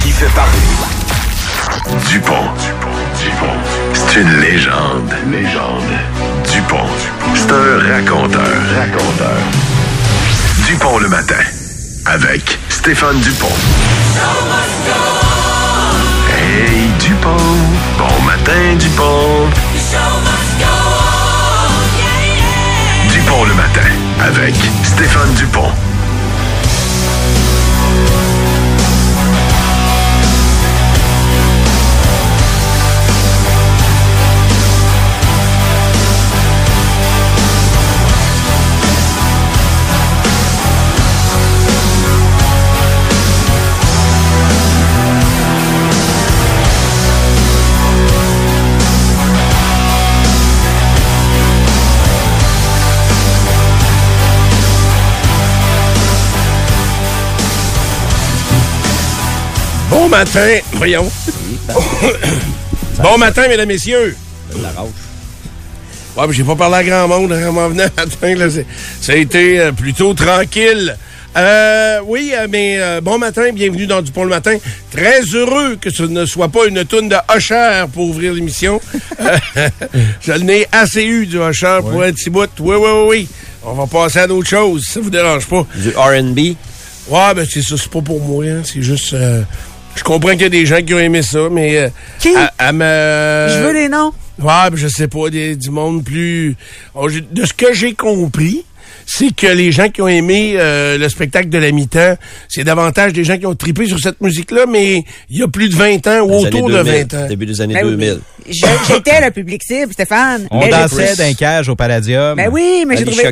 qui fait parler. Dupont. Dupont. C'est une légende. Légende. Dupont. C'est un raconteur. Raconteur. Dupont le matin. Avec Stéphane Dupont. Hey Dupont. Bon matin Dupont. Dupont le matin. Avec Stéphane Dupont. Matin, voyons. bon matin, mesdames, messieurs. La rauche. Ouais, mais j'ai pas parlé à grand monde hein, en m'en venant matin. Là, ça a été euh, plutôt tranquille. Euh, oui, euh, mais euh, bon matin, bienvenue dans Dupont le matin. Très heureux que ce ne soit pas une toune de Usher pour ouvrir l'émission. Je l'ai assez eu du Usher pour un petit bout. Oui, oui, oui, oui. On va passer à d'autres choses, ça vous dérange pas. Du R&B. Ouais, ben c'est ça, c'est pas pour moi, hein, c'est juste... je comprends qu'il y a des gens qui ont aimé ça, mais... euh, Qui? à- à me- Je veux les noms. Ouais, ben, je sais pas, des- du monde plus... Oh, De ce que j'ai compris, c'est que les gens qui ont aimé euh, le spectacle de la mi-temps, c'est davantage des gens qui ont tripé sur cette musique-là, mais il y a plus de 20 ans ou autour de 2000, 20 ans. Début des années Ben oui. 2000. Je- J'étais le public cible, Stéphane. On Mais dansait d'un cage au Palladium. Ben oui, mais j'ai trouvé,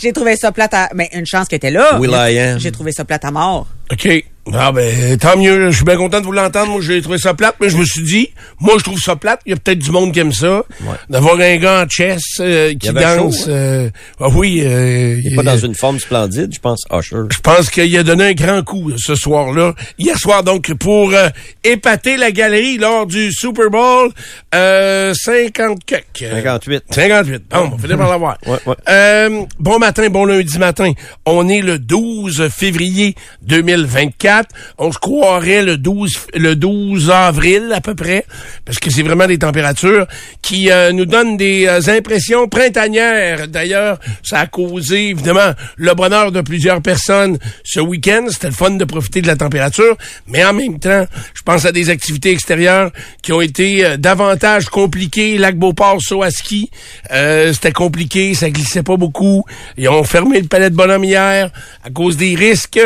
j'ai trouvé ça plate à... Mais une chance que t'es là. Will.i.am. J'ai trouvé ça plate à mort. OK. Ah ben, tant mieux. Je suis bien content de vous l'entendre. Moi, j'ai trouvé ça plate, mais je me suis dit, moi, je trouve ça plate. Il y a peut-être du monde qui aime ça. D'avoir un gars en chess euh, qui danse. hein? euh, ah oui. euh, Il est pas dans une forme splendide, je pense, Usher. Je pense qu'il a donné un grand coup euh, ce soir-là. Hier soir, donc, pour euh, épater la galerie lors du Super Bowl, euh, 50 cucs. 58. 58. Bon, on va finir par l'avoir. Ouais, ouais. Euh, bon matin, bon lundi matin. On est le 12 février 2024. On se croirait le 12, le 12 avril à peu près, parce que c'est vraiment des températures qui euh, nous donnent des euh, impressions printanières. D'ailleurs, ça a causé évidemment le bonheur de plusieurs personnes ce week-end. C'était le fun de profiter de la température, mais en même temps, je pense à des activités extérieures qui ont été euh, davantage compliquées. Lac Beauport, saut à ski, euh, c'était compliqué, ça glissait pas beaucoup. Ils ont fermé le palais de bonhomme hier à cause des risques.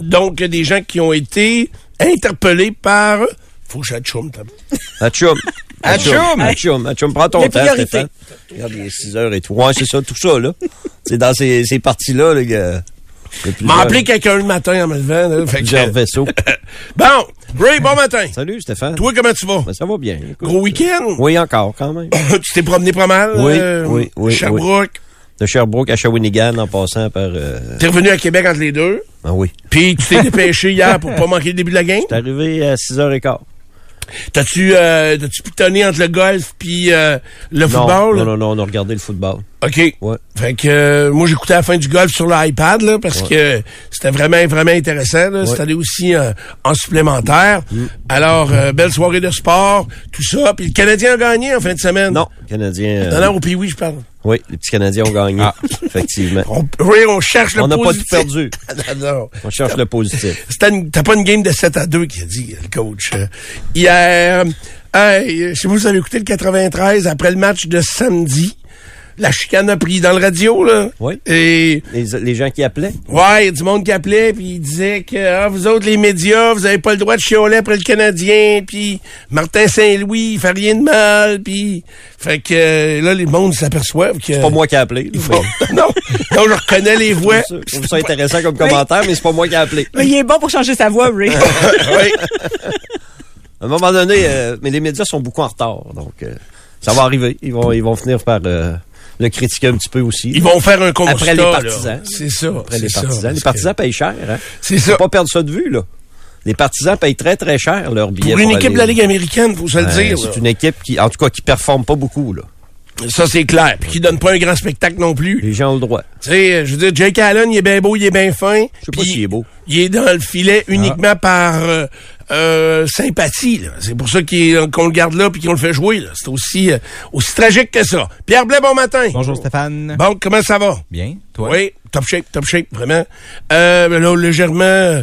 Donc, des gens qui ont été interpellés par... Faut que j'achoume, t'as- Achum. Achum. Achum. Achum. Prends ton Les temps. Stéphane. Regarde, il est 6 heures et tout. Ouais, c'est ça, tout ça, là. C'est dans ces, ces parties-là, là, que... M'a appelé quelqu'un le matin en me levant. là, fait que- Plusieurs vaisseaux. Bon, Ray, bon matin. Salut, Stéphane. Toi, comment tu vas? Ben, ça va bien. écoute. Gros week-end? Oui, encore, quand même. tu t'es promené pas mal? Oui, euh, oui, oui, Sherbrooke? De Sherbrooke à Shawinigan, en passant par... Euh... T'es revenu à Québec entre les deux? Ah oui. Puis tu t'es dépêché hier pour pas manquer le début de la game? T'es arrivé à 6h15. T'as-tu euh, t'as-tu pitonné entre le golf puis euh, le Non, football? non, non, non, on a regardé le football. OK. Ouais. Fait que euh, moi j'écoutais la fin du golf sur l'iPad là parce que c'était vraiment vraiment intéressant là, c'était allé aussi euh, en supplémentaire. Mm. Alors euh, belle soirée de sport, tout ça, puis le Canadien a gagné en fin de semaine. Non, Canadien... euh, Non, non, au pays oui, je parle. Oui, les petits Canadiens ont gagné, effectivement. On, oui, on cherche le On n'a pas tout positif. perdu. non, non. On cherche le positif. C'était une- T'as pas une game de 7 à 2 qui a dit, le coach. Euh, Hier, pas si vous avez écouté le 93 après le match de samedi. La chicane a pris dans le radio, là. Oui. Et, Les, les gens qui appelaient, ouais, il y a du monde qui appelait, puis il disait que, ah, vous autres, les médias, vous avez pas le droit de chialer après le Canadien, puis Martin Saint-Louis, il fait rien de mal, puis... Fait que, là, les mondes s'aperçoivent que... c'est pas moi qui ai appelé. Ils non, non, je reconnais les voix. Je trouve ça intéressant comme commentaire, mais c'est pas moi qui ai appelé. Mais il est bon pour changer sa voix, Ray. oui. À un moment donné, euh, mais les médias sont beaucoup en retard, donc euh, ça va arriver. Ils vont, ils vont finir par euh, le critiquer un petit peu aussi. Ils vont faire un constat, Après les partisans. C'est ça. Après les ça, partisans. les que- partisans payent cher. Hein? C'est ça. Faut pas perdre ça de vue, là. Les partisans payent très, très cher leur billet. Pour une pour équipe aller- de la Ligue américaine, faut se le Ouais, dire. C'est une équipe qui, en tout cas, qui performe pas beaucoup, là. Ça, c'est clair. Puis qui donne pas un grand spectacle non plus. Les gens ont le droit. Tu sais, je veux dire, Jake Allen, il est bien beau, il est bien fin. Je sais pas puis s'il est beau. il est dans le filet uniquement par euh, euh, sympathie. là. C'est pour ça qu'il est- qu'on le garde là puis qu'on le fait jouer. là. C'est aussi, euh, aussi tragique que ça. Pierre Blais, bon matin. Bonjour Stéphane. Bon, comment ça va? Bien, toi? Oui, top shape, top shape, vraiment. Euh, ben là, légèrement euh,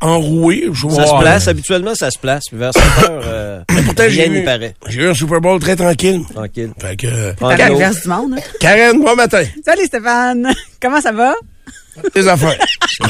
enroué. Je Ça se place, habituellement, ça se place. Puis vers 7 heures, euh, Pourtant, rien n'y paraît. j'ai eu un Super Bowl très tranquille. Tranquille. Fait que, euh, Prends À de l'eau. l'inverse du monde. hein. Karen, bon matin. Salut Stéphane. Comment ça va? Tes affaires.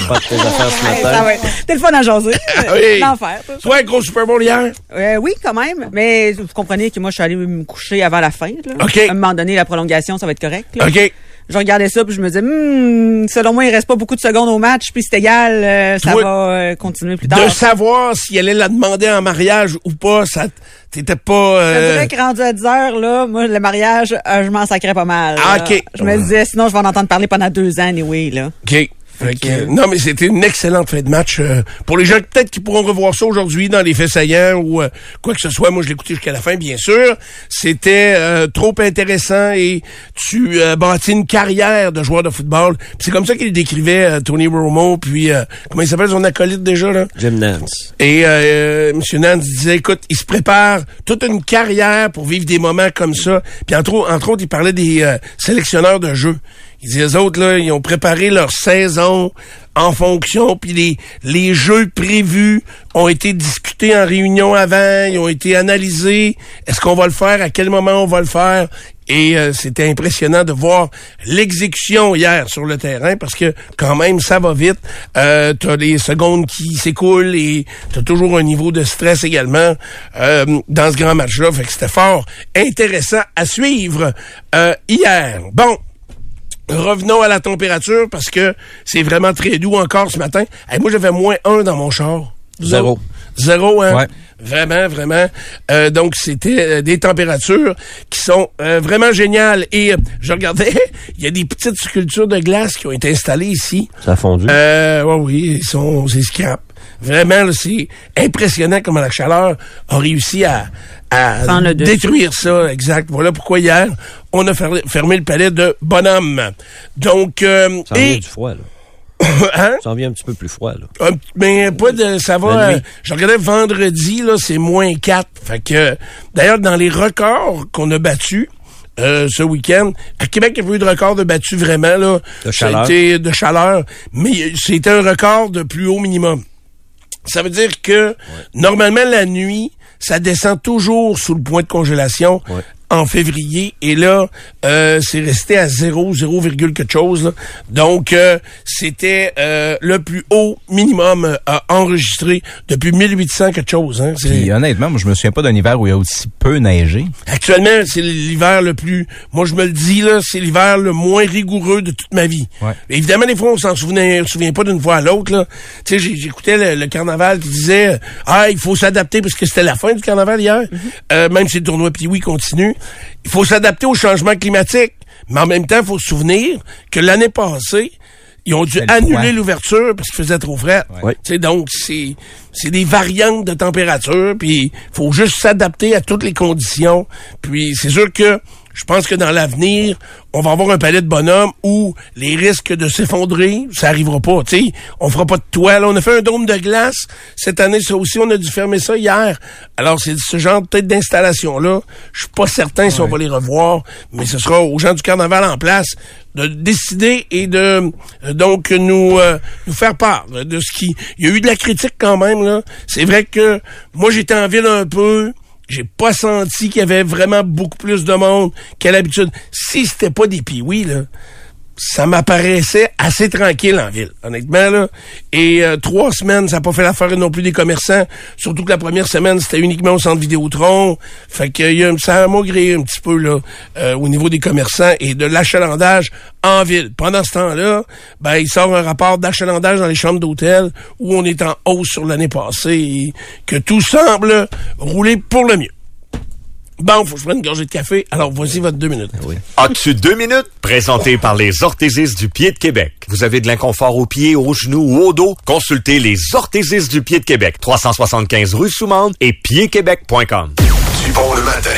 Pas de tes affaires ce ça matin. va. T'es le fun à jaser. oui. L'enfer. Toi, un gros Super Bowl hier? Euh, oui, quand même. Mais vous comprenez que moi, je suis allé me coucher avant la fin. Là. OK. À un moment donné, la prolongation, ça va être correct. là. OK. Je regardais ça, puis je me disais, Hmm, selon moi, il reste pas beaucoup de secondes au match, puis c'est égal, euh, ça Toi, va euh, continuer plus tard. De savoir s'il allait la demander en mariage ou pas, ça t'étais pas... Je euh, dirais que rendu à 10 heures, là, moi, le mariage, euh, je m'en sacrais pas mal. Ah, là. OK. Je me disais, sinon, je vais en entendre parler pendant deux ans, oui, là. OK. Fait que, euh, non, mais c'était une excellente fin de match. euh, pour les gens peut-être qui pourront revoir ça aujourd'hui dans les faits saillants ou euh, quoi que ce soit, moi je l'ai écouté jusqu'à la fin, bien sûr. C'était euh, trop intéressant et tu euh, bâtis une carrière de joueur de football. C'est comme ça qu'il décrivait euh, Tony Romo, puis euh, comment il s'appelle son acolyte déjà là? Jim Nance. Et euh, M. Nance disait, écoute, il se prépare toute une carrière pour vivre des moments comme ça. Puis entre, entre autres, il parlait des euh, sélectionneurs de jeux. Il disait, les autres, là, ils ont préparé leur saison en fonction, puis les, les jeux prévus ont été discutés en réunion avant, ils ont été analysés. Est-ce qu'on va le faire? À quel moment on va le faire? Et euh, c'était impressionnant de voir l'exécution hier sur le terrain parce que quand même ça va vite. Euh, t'as les secondes qui s'écoulent et t'as toujours un niveau de stress également euh, dans ce grand match-là. Fait que c'était fort intéressant à suivre euh, hier. Bon. Revenons à la température parce que c'est vraiment très doux encore ce matin. Hey, moi, j'avais moins un dans mon char. Zéro. Zéro, hein? Ouais. Vraiment, vraiment. Euh, donc, c'était euh, des températures qui sont euh, vraiment géniales. Et je regardais, il y a des petites sculptures de glace qui ont été installées ici. Ça a fondu. Euh, ouais, oui, ils sont, c'est scrap. Vraiment, là, c'est impressionnant comment la chaleur a réussi à, à détruire ça. Exact. Voilà pourquoi hier, on a fermé, le palais de Bonhomme. Donc, euh, ça en vient et, du froid, là. hein? Ça en vient un petit peu plus froid, là. Mais pas de ça va. Euh, je regardais vendredi là, c'est moins 4. Fait que d'ailleurs dans les records qu'on a battus euh, ce week-end, à Québec il y a pas eu de record de battu vraiment là. De Ça a chaleur. été de chaleur, mais c'était un record de plus haut minimum. Ça veut dire que normalement la nuit, ça descend toujours sous le point de congélation Ouais. En février et là euh, c'est resté à 0 0, quelque chose. là. Donc euh, c'était euh, le plus haut minimum euh, à enregistré depuis 1800 quelque chose hein. Puis honnêtement, moi je me souviens pas d'un hiver où il y a aussi peu neigé. Actuellement, c'est l'hiver le plus. Moi, je me le dis là, c'est l'hiver le moins rigoureux de toute ma vie. Ouais. Évidemment, des fois, on s'en souvenait, se souvient pas d'une fois à l'autre. là. Tu sais, j'écoutais le, le carnaval qui disait ah, il faut s'adapter parce que c'était la fin du carnaval hier. Euh, même si le tournoi puis oui continue, il faut s'adapter au changement climatique. Mais en même temps, il faut se souvenir que l'année passée. Ils ont dû annuler l'ouverture parce qu'il faisait trop frais. Ouais. Tu sais, donc, c'est, c'est des variantes de température, puis faut juste s'adapter à toutes les conditions. Puis c'est sûr que je pense que dans l'avenir, on va avoir un palais de bonhomme où les risques de s'effondrer, ça arrivera pas. Tu sais, on fera pas de toile. On a fait un dôme de glace cette année, ça aussi, on a dû fermer ça hier. Alors c'est ce genre peut-être d'installation là. Je suis pas certain si on va les revoir, mais ce sera aux gens du carnaval en place de décider et de euh, donc nous euh, nous faire part de, de ce qui il y a eu de la critique quand même là c'est vrai que moi j'étais en ville un peu j'ai pas senti qu'il y avait vraiment beaucoup plus de monde qu'à l'habitude. Si c'était pas des piouis là ça m'apparaissait assez tranquille en ville, honnêtement. Là. Et euh, trois semaines, ça n'a pas fait l'affaire non plus des commerçants. Surtout que la première semaine, c'était uniquement au centre Vidéotron. Fait que y a, ça a maugré un petit peu là, euh, au niveau des commerçants et de l'achalandage en ville. Pendant ce temps-là, ben, il sort un rapport d'achalandage dans les chambres d'hôtel où on est en hausse sur l'année passée et que tout semble rouler pour le mieux. Bon, faut que je prenne une gorgée de café. Alors, voici votre deux minutes. As-tu deux minutes? Présenté par les orthésistes du pied de Québec. Vous avez de l'inconfort aux pieds, aux genoux ou au dos? Consultez les orthésistes du pied de Québec. 375 rue Soumande et piedquebec.com. Du bon le matin.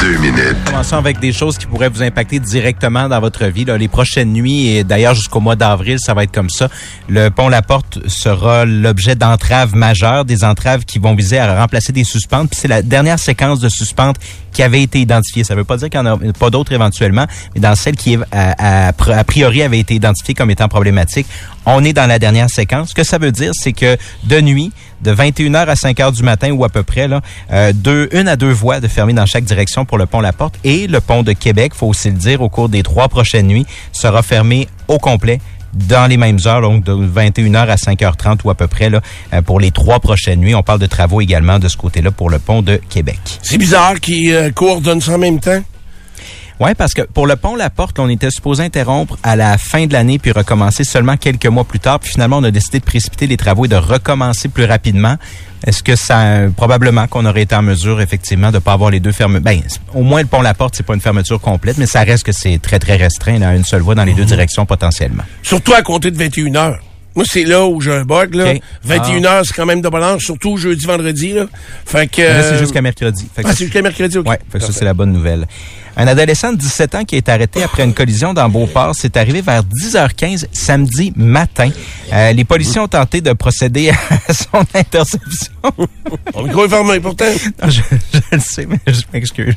Deux minutes? Commençons avec des choses qui pourraient vous impacter directement dans votre vie. là. Les prochaines nuits, et d'ailleurs jusqu'au mois d'avril, ça va être comme ça. Le pont La Porte sera l'objet d'entraves majeures, des entraves qui vont viser à remplacer des suspentes. Puis c'est la dernière séquence de suspentes qui avait été identifiée. Ça ne veut pas dire qu'il n'y en a pas d'autres éventuellement, mais dans celle qui, à- a priori, avait été identifiée comme étant problématique, on est dans la dernière séquence. Ce que ça veut dire, c'est que de nuit, de 21h à 5h du matin ou à peu près, là, euh, deux, une à deux voies de fermer dans chaque direction pour le pont La Porte et le pont de Québec, faut aussi le dire, au cours des trois prochaines nuits, sera fermé au complet dans les mêmes heures, donc de 21h à 5h30 ou à peu près là, euh, pour les trois prochaines nuits. On parle de travaux également de ce côté-là pour le pont de Québec. C'est bizarre qu'ils euh, coordonnent ça en même temps. Oui, parce que pour le pont La Porte, on était supposé interrompre à la fin de l'année puis recommencer seulement quelques mois plus tard. Puis finalement, on a décidé de précipiter les travaux et de recommencer plus rapidement. Est-ce que ça, probablement qu'on aurait été en mesure, effectivement, de pas avoir les deux fermes. Ben, au moins le pont La Porte, c'est pas une fermeture complète, mais ça reste que c'est très très restreint, là, une seule voie dans les deux directions potentiellement. Surtout à compter de 21 heures. Moi, c'est là où j'ai un bug, là. OK. 21 heures, c'est quand même de balance, surtout jeudi, vendredi, là. Fait que... Là, c'est euh, jusqu'à mercredi. Fait que Ah, c'est jusqu'à mercredi, OK. Ouais, fait que ça, c'est la bonne nouvelle. Un adolescent de 17 ans qui est arrêté après une collision dans Beauport, c'est arrivé vers 10h15 samedi matin. Euh, les policiers ont tenté de procéder à son interception. Micro est fermé, pourtant. Non, je, je le sais, mais je m'excuse.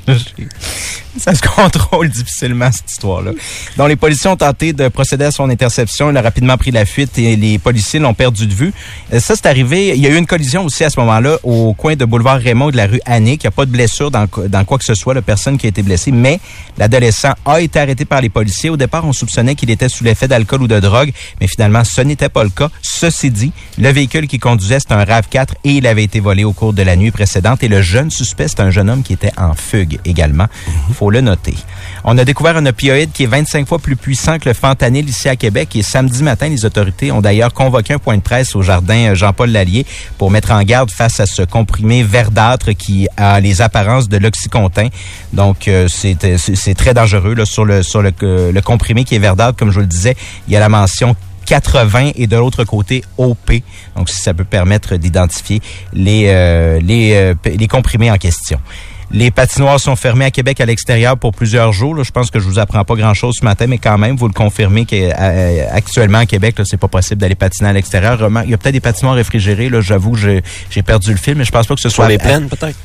Ça se contrôle difficilement, cette histoire-là. Donc, les policiers ont tenté de procéder à son interception. Il a rapidement pris la fuite et les policiers l'ont perdu de vue. Euh, Ça, c'est arrivé. Il y a eu une collision aussi à ce moment-là au coin de boulevard Raymond de la rue Annick. Il n'y a pas de blessure dans, quoi que ce soit, la personne qui a été blessée, mais l'adolescent a été arrêté par les policiers. Au départ, on soupçonnait qu'il était sous l'effet d'alcool ou de drogue, mais finalement, ce n'était pas le cas. Ceci dit, le véhicule qu'il conduisait, c'est un RAV4 et il avait été volé au cours de la nuit précédente. Et le jeune suspect, c'est un jeune homme qui était en fugue également. faut le noter. On a découvert un opioïde qui est 25 fois plus puissant que le fentanyl ici à Québec. Et samedi matin, les autorités ont d'ailleurs convoqué un point de presse au jardin euh, Jean-Paul Lallier pour mettre en garde face à ce comprimé verdâtre qui a les apparences de l'oxycontin. Donc, euh, c'est euh, c'est- très dangereux sur le comprimé qui est verdâtre. Comme je vous le disais, il y a la mention 80 et de l'autre côté OP. Donc, si ça peut permettre d'identifier les comprimés en question. Les patinoires sont fermées à Québec à l'extérieur pour plusieurs jours. là. Je pense que je vous apprends pas grand-chose ce matin, mais quand même, vous le confirmez qu'actuellement à Québec, là, c'est pas possible d'aller patiner à l'extérieur. Il y a peut-être des patinoires réfrigérés. Là, j'avoue, j'ai perdu le fil, mais je pense pas que ce Sur soit les plaines, peut-être?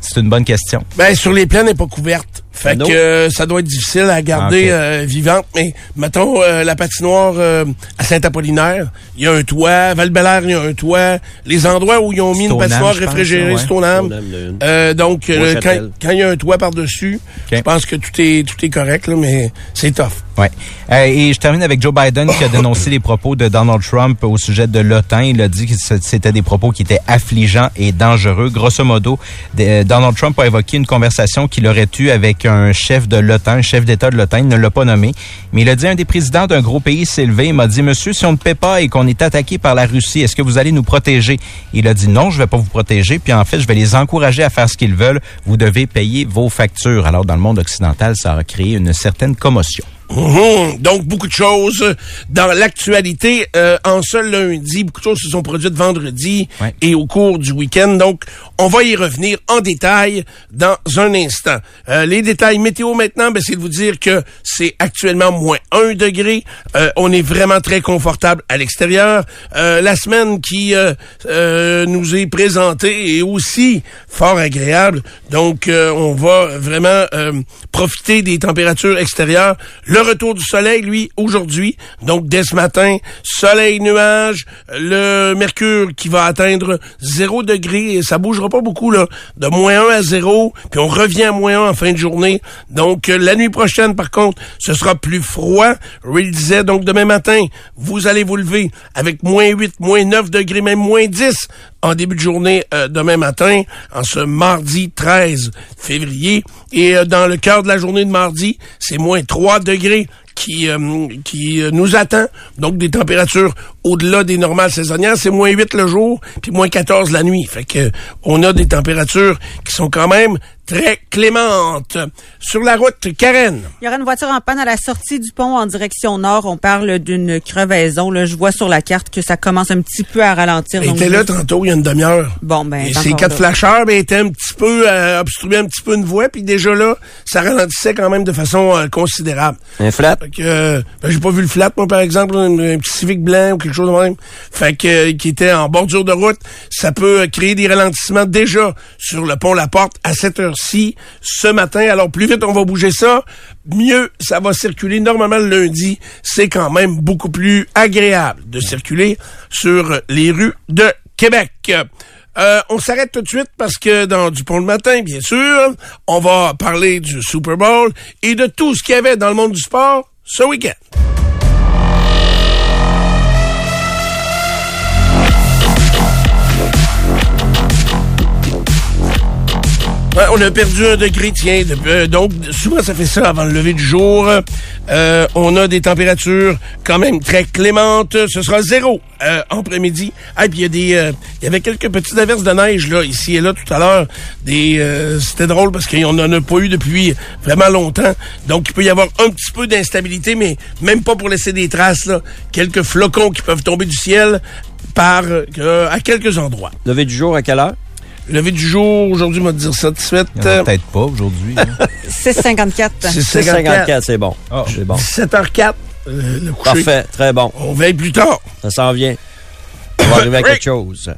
C'est une bonne question. Ben, sur les plaines, elle n'est pas couverte. Fait que euh, ça doit être difficile à garder Ok. euh, vivante. Mais mettons euh, la patinoire euh, à Saint-Apollinaire, il y a un toit. Val il y a un toit. Les endroits où ils ont mis une patinoire réfrigérée, a une. Euh, donc, euh, quand quand il y a un toit par-dessus, je pense que tout est tout est correct, là, mais c'est tough. Ouais. Euh, et je termine avec Joe Biden qui a dénoncé les propos de Donald Trump au sujet de l'OTAN. Il a dit que c'était des propos qui étaient affligeants et dangereux. Grosso modo, de- Donald Trump a évoqué une conversation qu'il aurait eue avec un chef de l'OTAN, un chef d'État de l'OTAN. Ne l'a pas nommé. Mais il a dit un des présidents d'un gros pays s'est levé. Il m'a dit, monsieur, si on ne paie pas et qu'on est attaqué par la Russie, est-ce que vous allez nous protéger? Il a dit non, je vais pas vous protéger. Puis en fait, je vais les encourager à faire ce qu'ils veulent. Vous devez payer vos factures. Alors, dans le monde occidental, ça a créé une certaine commotion. Mhm. Donc, beaucoup de choses dans l'actualité. Euh, en seul lundi, beaucoup de choses se sont produites vendredi Ouais. et au cours du week-end. Donc, on va y revenir en détail dans un instant. Euh, les détails météo maintenant, ben, c'est de vous dire que c'est actuellement moins 1 degré. Euh, on est vraiment très confortable à l'extérieur. Euh, la semaine qui euh, euh, nous est présentée est aussi fort agréable. Donc, euh, on va vraiment euh, profiter des températures extérieures. Le retour du soleil, lui, aujourd'hui. Donc, dès ce matin, soleil, nuage, le mercure qui va atteindre 0 degré. Et ça bougera pas beaucoup, là. De moins 1 à 0, puis on revient à moins 1 en fin de journée. Donc, euh, la nuit prochaine, par contre, ce sera plus froid. Ray disait, donc, demain matin, vous allez vous lever avec moins 8, moins 9 degrés, même moins 10 en début de journée euh, demain matin, en ce mardi 13 février. Et euh, dans le cœur de la journée de mardi, c'est moins 3 degrés qui, euh, qui euh, nous attend. Donc, des températures au-delà des normales saisonnières. C'est moins 8 le jour, puis moins 14 la nuit. Fait que on a des températures qui sont quand même très clémentes. Sur la route, Karen. Il y aura une voiture en panne à la sortie du pont en direction nord. On parle d'une crevaison. Là, je vois sur la carte que ça commence un petit peu à ralentir. Elle était là tantôt, il y a une demi-heure. Bon, ben, Et c'est ces quatre là. flasheurs, ben, étaient un petit peu euh, obstrué un petit peu une voie, puis déjà là, ça ralentissait quand même de façon euh, considérable. Un flat. Fait que, euh, ben, j'ai pas vu le flat, moi, par exemple, un, petit Civic blanc ou quelque chose de même. Fait que, euh, qui était en bordure de route. Ça peut euh, créer des ralentissements déjà sur le pont La Porte à cette heure-ci, ce matin. Alors, plus vite on va bouger ça, mieux ça va circuler. Normalement, le lundi, c'est quand même beaucoup plus agréable de circuler sur les rues de Québec. Euh, on s'arrête tout de suite parce que dans Dupont le matin, bien sûr, on va parler du Super Bowl et de tout ce qu'il y avait dans le monde du sport ce week-end. Ouais, on a perdu un degré, tiens. euh, donc, souvent, ça fait ça avant le lever du jour. Euh, on a des températures quand même très clémentes. Ce sera zéro euh, après-midi. Ah, puis il y a des, euh, il y avait quelques petites averses de neige là, ici et là, tout à l'heure. Des, euh, c'était drôle parce qu'on n'en a pas eu depuis vraiment longtemps. Donc, il peut y avoir un petit peu d'instabilité, mais même pas pour laisser des traces. Quelques flocons qui peuvent tomber du ciel par à quelques endroits. Levé du jour à quelle heure? Levé du jour, aujourd'hui, on va te dire a peut-être pas aujourd'hui. hein. 6,54. C'est 6,54, c'est bon. Ah. C'est bon. 17h04, euh, le coucher. Parfait, très bon. On veille plus tard. Ça s'en vient. On va arriver à quelque chose.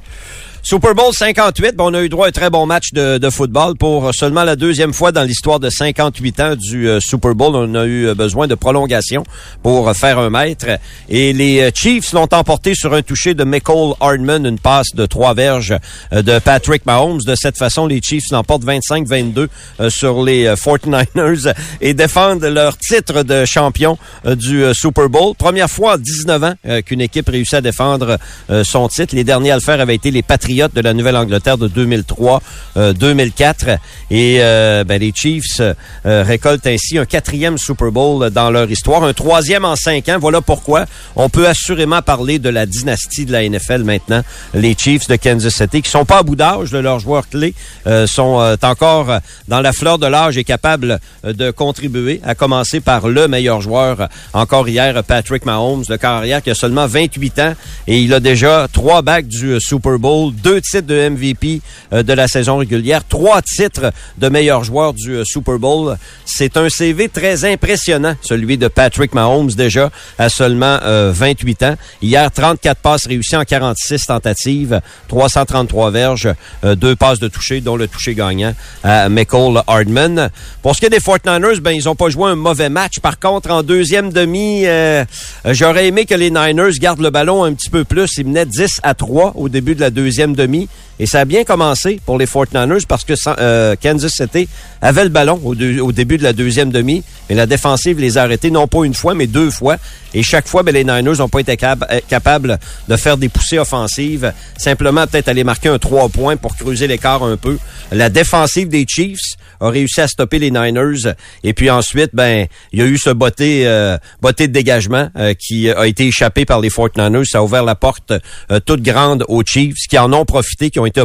Super Bowl 58, bon, on a eu droit à un très bon match de, de football pour seulement la deuxième fois dans l'histoire de 58 ans du euh, Super Bowl. On a eu euh, besoin de prolongation pour faire un mètre. Et les euh, Chiefs l'ont emporté sur un toucher de Michael Hardman, une passe de trois verges de Patrick Mahomes. De cette façon, les Chiefs l'emportent 25-22 euh, sur les euh, 49ers et défendent leur titre de champion du Super Bowl. Première fois en 19 ans qu'une équipe réussit à défendre son titre. Les derniers à le faire avaient été les Patriots de la Nouvelle-Angleterre de 2003-2004. Et euh, ben, les Chiefs euh, récoltent ainsi un quatrième Super Bowl dans leur histoire, un troisième en cinq ans. Voilà pourquoi on peut assurément parler de la dynastie de la NFL maintenant. Les Chiefs de Kansas City, qui sont pas à bout d'âge, leurs joueurs clés euh, sont euh, encore euh, dans la fleur de l'âge et capables euh, de contribuer, à commencer par le meilleur joueur euh, encore hier, Patrick Mahomes, le carrière qui a seulement 28 ans et il a déjà trois bacs du euh, Super Bowl, deux titres de MVP euh, de la saison régulière, trois titres de meilleur joueur du euh, Super Bowl. C'est un CV très impressionnant, celui de Patrick Mahomes déjà à seulement euh, 28 ans. Hier, 34 passes réussies en 46 tentatives, 333 verges, euh, deux passes de toucher, dont le toucher gagnant à Michael Hardman. Pour ce qui est des 49ers, ben, ils ont pas joué un mauvais match. Par contre, en deuxième demi, euh, euh, j'aurais aimé que les Niners gardent le ballon un petit peu plus. Ils menaient 10 à 3 au début de la deuxième demi. Et ça a bien commencé pour les 49ers parce que euh, Kansas City avait le ballon au, au début de la deuxième demi. Mais la défensive les a arrêtés non pas une fois, mais deux fois. Et chaque fois, ben, les Niners n'ont pas été euh, capables de faire des poussées offensives. Simplement peut-être aller marquer un 3 points pour creuser l'écart un peu. La défensive des Chiefs a réussi à stopper les Niners. Et puis ensuite, ben, il y a eu ce botté, euh, de dégagement euh, qui a été échappé par les 49ers. Ça a ouvert la porte euh, toute grande aux Chiefs qui en ont profité, qui ont été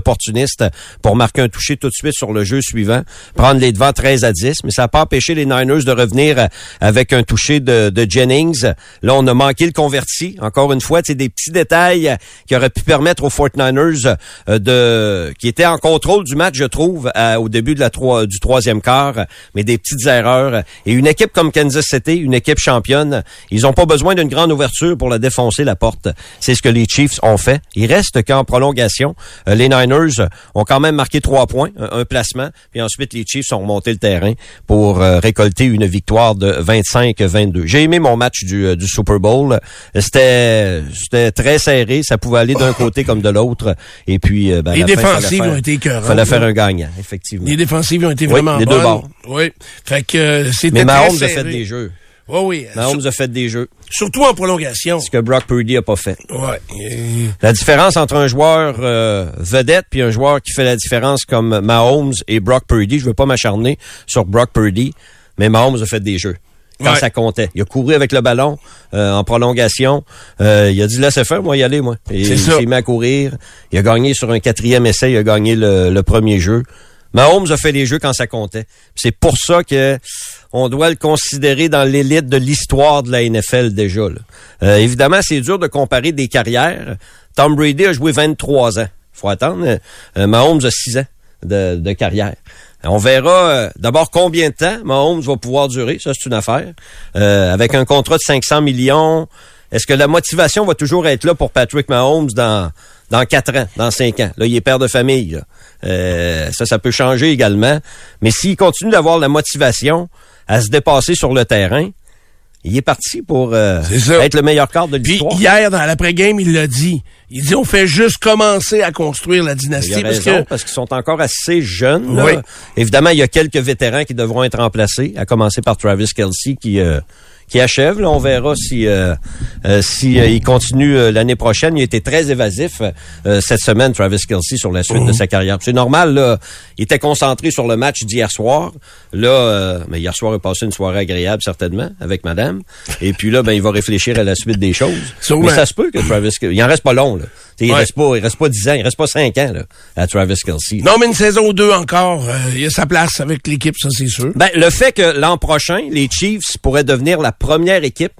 pour marquer un toucher tout de suite sur le jeu suivant, prendre les devants 13 à 10. Mais ça n'a pas empêché les Niners de revenir avec un toucher de, Jennings. Là, on a manqué le converti. Encore une fois, c'est des petits détails qui auraient pu permettre aux 49ers euh, de qui étaient en contrôle du match, je trouve, au début du troisième quart, mais des petites erreurs. Et une équipe comme Kansas City, une équipe championne, ils n'ont pas besoin d'une grande ouverture pour la défoncer la porte. C'est ce que les Chiefs ont fait. Il reste qu'en prolongation, euh, les Niners ont quand même marqué trois points, un, un placement, puis ensuite les Chiefs ont remonté le terrain pour euh, récolter une victoire de 25-22. J'ai aimé mon match du, euh, du Super Bowl. C'était c'était très serré, ça pouvait aller d'un côté comme de l'autre. Et puis, euh, ben, Les défensives faire- ont été écœurantes. fallait faire un gagnant, effectivement. Les défensives ont été Oui, vraiment les deux bords. Oui. Fait que euh, c'était Mais Mahomes a fait des jeux. Oui, oui. Mahomes a fait des jeux. Sur- surtout en prolongation. Ce que Brock Purdy a pas fait. Ouais. Et- La différence entre un joueur euh, vedette puis un joueur qui fait la différence comme Mahomes et Brock Purdy, je veux pas m'acharner sur Brock Purdy, mais Mahomes a fait des jeux. Quand Ouais. ça comptait. Il a couru avec le ballon euh, en prolongation. Euh, il a dit laissez faire, moi y aller, moi. Et il s'est mis à courir. Il a gagné sur un quatrième essai, il a gagné le, le premier jeu. Mahomes a fait les jeux quand ça comptait. C'est pour ça que on doit le considérer dans l'élite de l'histoire de la NFL déjà. là. Euh, évidemment, c'est dur de comparer des carrières. Tom Brady a joué 23 ans. faut attendre. Euh, Mahomes a 6 ans. de, carrière. On verra euh, d'abord combien de temps Mahomes va pouvoir durer, ça c'est une affaire. Euh, avec un contrat de 500 millions, est-ce que la motivation va toujours être là pour Patrick Mahomes dans dans quatre ans, dans cinq ans? Là, il est père de famille. là. Euh, ça, ça peut changer également. Mais s'il continue d'avoir la motivation à se dépasser sur le terrain, il est parti pour euh, être le meilleur quart de Puis l'histoire. hier, dans l'après-game, il l'a dit. Il dit, on fait juste commencer à construire la Il dynastie. parce raison, que parce qu'ils sont encore assez jeunes. là. Oui. Évidemment, il y a quelques vétérans qui devront être remplacés, à commencer par Travis Kelsey qui euh, qui achève. Là, on verra si euh, euh, si euh, il continue l'année prochaine. Il a été très évasif euh, cette semaine, Travis Kelsey, sur la suite Mhm. de sa carrière. C'est normal. Là, il était concentré sur le match d'hier soir. Là, euh, mais hier soir, il a passé une soirée agréable certainement avec Madame. Et puis là, ben il va réfléchir à la suite des choses. Mais ça se peut que Travis, Kelsey- il en reste pas long. Là. Il Ouais. reste pas, il reste pas 10 ans, il reste pas 5 ans là, à Travis Kelsey. Non, mais une saison ou deux encore, euh, il a sa place avec l'équipe, ça c'est sûr. Ben, le fait que l'an prochain, les Chiefs pourraient devenir la première équipe